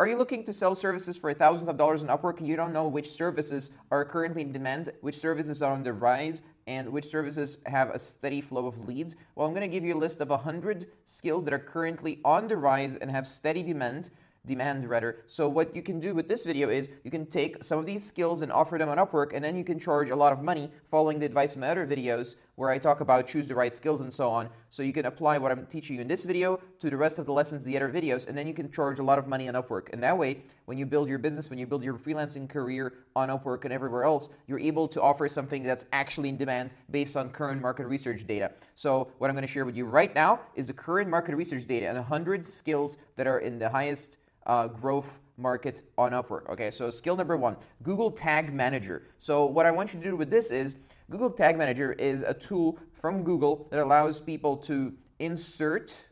Are you looking to sell services for thousands of dollars on Upwork and you don't know which services are currently in demand, which services are on the rise, and which services have a steady flow of leads? Well, I'm going to give you a list of 100 skills that are currently on the rise and have steady demand demand rather. So what you can do with this video is you can take some of these skills and offer them on Upwork and then you can charge a lot of money following the advice in my other videos where I talk about choose the right skills and so on. So you can apply what I'm teaching you in this video to the rest of the lessons, in the other videos, and then you can charge a lot of money on Upwork. And that way, when you build your business, when you build your freelancing career on Upwork and everywhere else, you're able to offer something that's actually in demand based on current market research data. So what I'm going to share with you right now is the current market research data and 100 skills that are in the highest uh, growth market on Upwork. Okay, so skill number one Google Tag Manager. So, what I want you to do with this is Google Tag Manager is a tool from Google that allows people to insert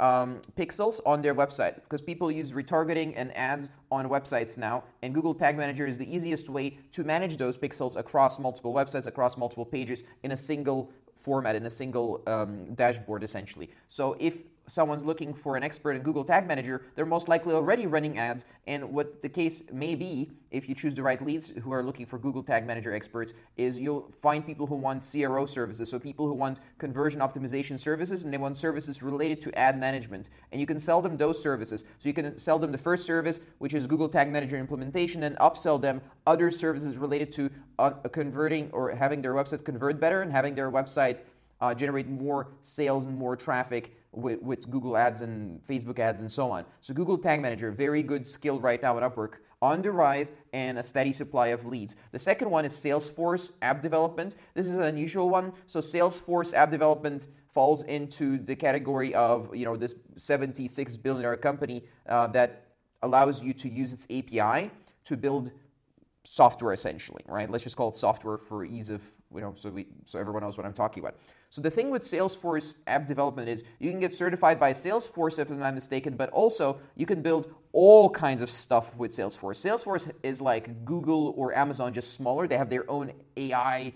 um, pixels on their website because people use retargeting and ads on websites now. And Google Tag Manager is the easiest way to manage those pixels across multiple websites, across multiple pages in a single format, in a single um, dashboard essentially. So if someone's looking for an expert in Google Tag Manager, they're most likely already running ads. And what the case may be, if you choose the right leads who are looking for Google Tag Manager experts, is you'll find people who want CRO services, so people who want conversion optimization services, and they want services related to ad management. And you can sell them those services. So you can sell them the first service, which is Google Tag Manager implementation, and upsell them other services related to uh, converting or having their website convert better and having their website uh, generate more sales and more traffic with, with, Google Ads and Facebook ads and so on. So Google Tag Manager, very good skill right now on Upwork, on the rise and a steady supply of leads. The second one is Salesforce app development. This is an unusual one. So Salesforce app development falls into the category of you know this 76 billion dollar company uh, that allows you to use its API to build software essentially, right? Let's just call it software for ease of you know, so we so everyone knows what I'm talking about. So the thing with Salesforce app development is you can get certified by Salesforce if I'm not mistaken, but also you can build all kinds of stuff with Salesforce. Salesforce is like Google or Amazon, just smaller. They have their own AI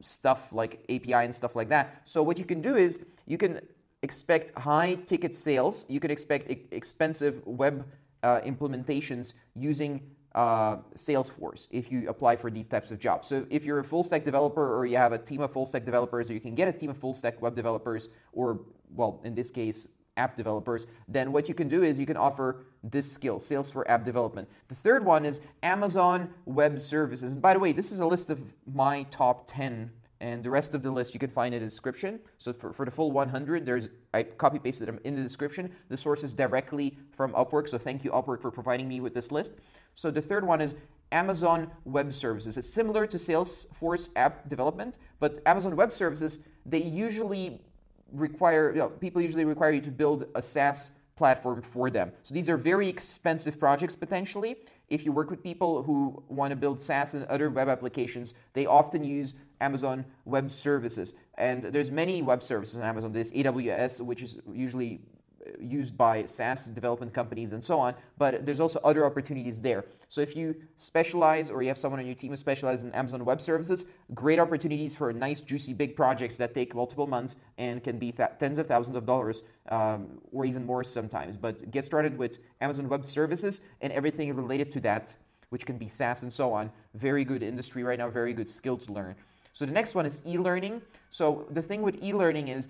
stuff like API and stuff like that. So what you can do is you can expect high ticket sales. You can expect expensive web uh, implementations using uh, Salesforce if you apply for these types of jobs. So if you're a full stack developer or you have a team of full stack developers or you can get a team of full stack web developers or, well, in this case, app developers, then what you can do is you can offer this skill, Salesforce app development. The third one is Amazon Web Services. And by the way, this is a list of my top 10 and the rest of the list you can find in the description. So for, for the full 100, there's I copy pasted them in the description. The source is directly from Upwork, so thank you Upwork for providing me with this list. So the third one is Amazon Web Services. It's similar to Salesforce app development, but Amazon Web Services they usually require you know, people usually require you to build a SaaS platform for them. So these are very expensive projects potentially. If you work with people who want to build SaaS and other web applications, they often use Amazon Web Services. And there's many web services on Amazon. There's AWS, which is usually used by SaaS development companies and so on, but there's also other opportunities there. So if you specialize or you have someone on your team who specializes in Amazon Web Services, great opportunities for nice, juicy, big projects that take multiple months and can be th- tens of thousands of dollars um, or even more sometimes. But get started with Amazon Web Services and everything related to that, which can be SaaS and so on. Very good industry right now, very good skill to learn. So the next one is e-learning. So the thing with e-learning is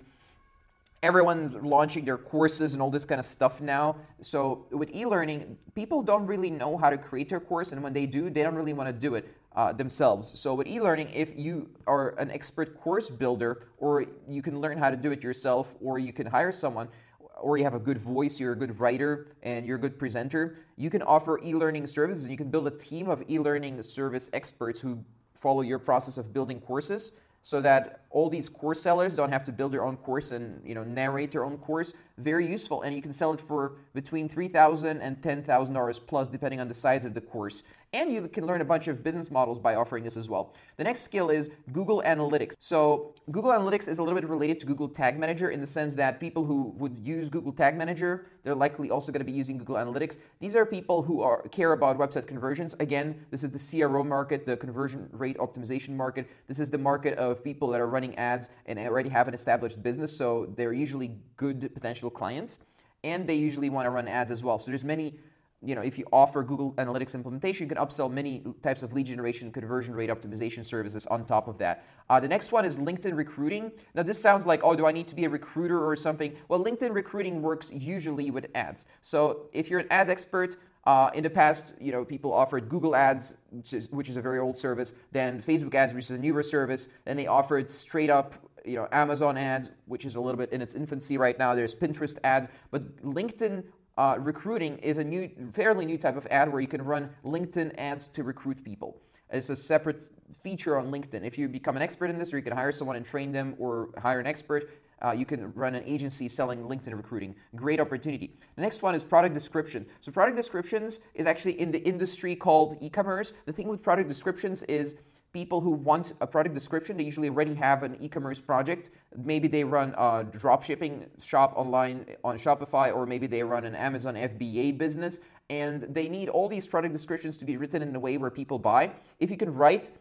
everyone's launching their courses and all this kind of stuff now. So with e-learning, people don't really know how to create their course, and when they do, they don't really want to do it uh, themselves. So with e-learning, if you are an expert course builder, or you can learn how to do it yourself, or you can hire someone, or you have a good voice, you're a good writer, and you're a good presenter, you can offer e-learning services. You can build a team of e-learning service experts who follow your process of building courses so that all these course sellers don't have to build their own course and you know narrate their own course very useful and you can sell it for between $3000 and $10000 plus depending on the size of the course and you can learn a bunch of business models by offering this as well. The next skill is Google Analytics. So, Google Analytics is a little bit related to Google Tag Manager in the sense that people who would use Google Tag Manager, they're likely also going to be using Google Analytics. These are people who are care about website conversions. Again, this is the CRO market, the conversion rate optimization market. This is the market of people that are running ads and already have an established business, so they're usually good potential clients and they usually want to run ads as well. So there's many you know, if you offer Google Analytics implementation, you can upsell many types of lead generation conversion rate optimization services on top of that. Uh, the next one is LinkedIn recruiting. Now, this sounds like, oh, do I need to be a recruiter or something? Well, LinkedIn recruiting works usually with ads. So if you're an ad expert, uh, in the past, you know, people offered Google Ads, which is, which is a very old service, then Facebook Ads, which is a newer service, then they offered straight up you know Amazon ads, which is a little bit in its infancy right now. There's Pinterest ads, but LinkedIn uh, recruiting is a new, fairly new type of ad where you can run LinkedIn ads to recruit people. It's a separate feature on LinkedIn. If you become an expert in this, or you can hire someone and train them, or hire an expert, uh, you can run an agency selling LinkedIn recruiting. Great opportunity. The next one is product descriptions. So product descriptions is actually in the industry called e-commerce. The thing with product descriptions is people who want a product description, they usually already have an e-commerce project. Maybe they run a drop shipping shop online on Shopify, or maybe they run an Amazon FBA business, and they need all these product descriptions to be written in a way where people buy. If you can write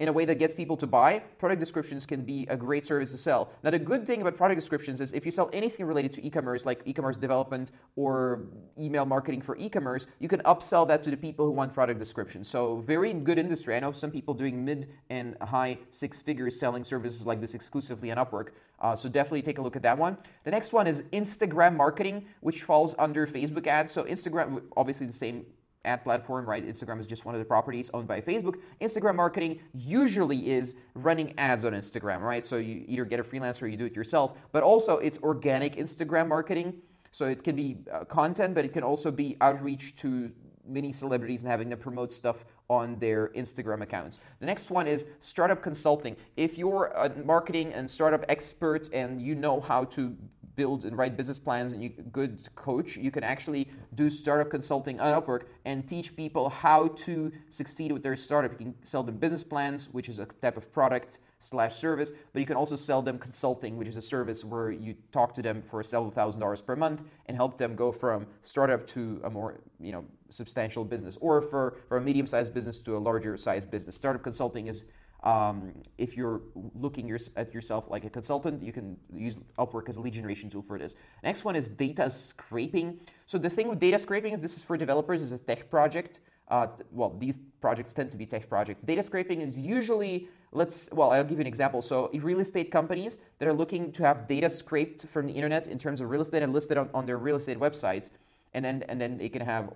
in a way that gets people to buy, product descriptions can be a great service to sell. Now, the good thing about product descriptions is if you sell anything related to e commerce, like e commerce development or email marketing for e commerce, you can upsell that to the people who want product descriptions. So, very good industry. I know some people doing mid and high six figures selling services like this exclusively on Upwork. Uh, so definitely take a look at that one. The next one is Instagram marketing, which falls under Facebook ads. So Instagram, obviously the same ad platform, right? Instagram is just one of the properties owned by Facebook. Instagram marketing usually is running ads on Instagram, right? So you either get a freelancer or you do it yourself, but also it's organic Instagram marketing. So it can be uh, content, but it can also be outreach to many celebrities and having them promote stuff on their Instagram accounts. The next one is startup consulting. If you're a marketing and startup expert and you know how to build and write business plans and you good coach, you can actually do startup consulting on Upwork and teach people how to succeed with their startup. You can sell them business plans, which is a type of product slash service, but you can also sell them consulting, which is a service where you talk to them for several thousand dollars per month and help them go from startup to a more you know substantial business, or for, for a medium-sized business to a larger sized business. Startup consulting is um, if you're looking your, at yourself like a consultant, you can use Upwork as a lead generation tool for this. Next one is data scraping. So the thing with data scraping is this is for developers, is a tech project. Uh, well, these projects tend to be tech projects. Data scraping is usually, let's, well, I'll give you an example. So real estate companies that are looking to have data scraped from the internet in terms of real estate and listed on, on their real estate websites, and then and then they can have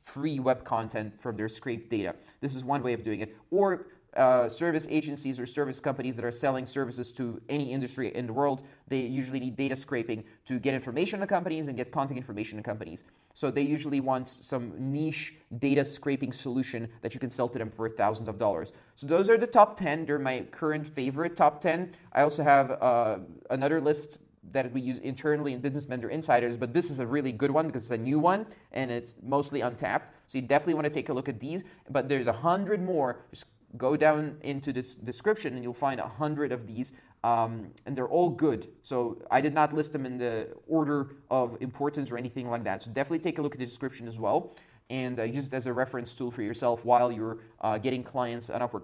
free web content from their scraped data. This is one way of doing it. Or uh, service agencies or service companies that are selling services to any industry in the world, they usually need data scraping to get information on companies and get contact information on companies. So they usually want some niche data scraping solution that you can sell to them for thousands of dollars. So those are the top 10. They're my current favorite top 10. I also have uh, another list that we use internally in Business Mentor Insiders, but this is a really good one because it's a new one and it's mostly untapped. So you definitely want to take a look at these. But there's a hundred more. Just go down into this description and you'll find a hundred of these um, and they're all good. So i did not list them in the order of importance or anything like that. So definitely take a look at the description as well. And uh, use it as a reference tool for yourself while you're uh, getting clients on upwork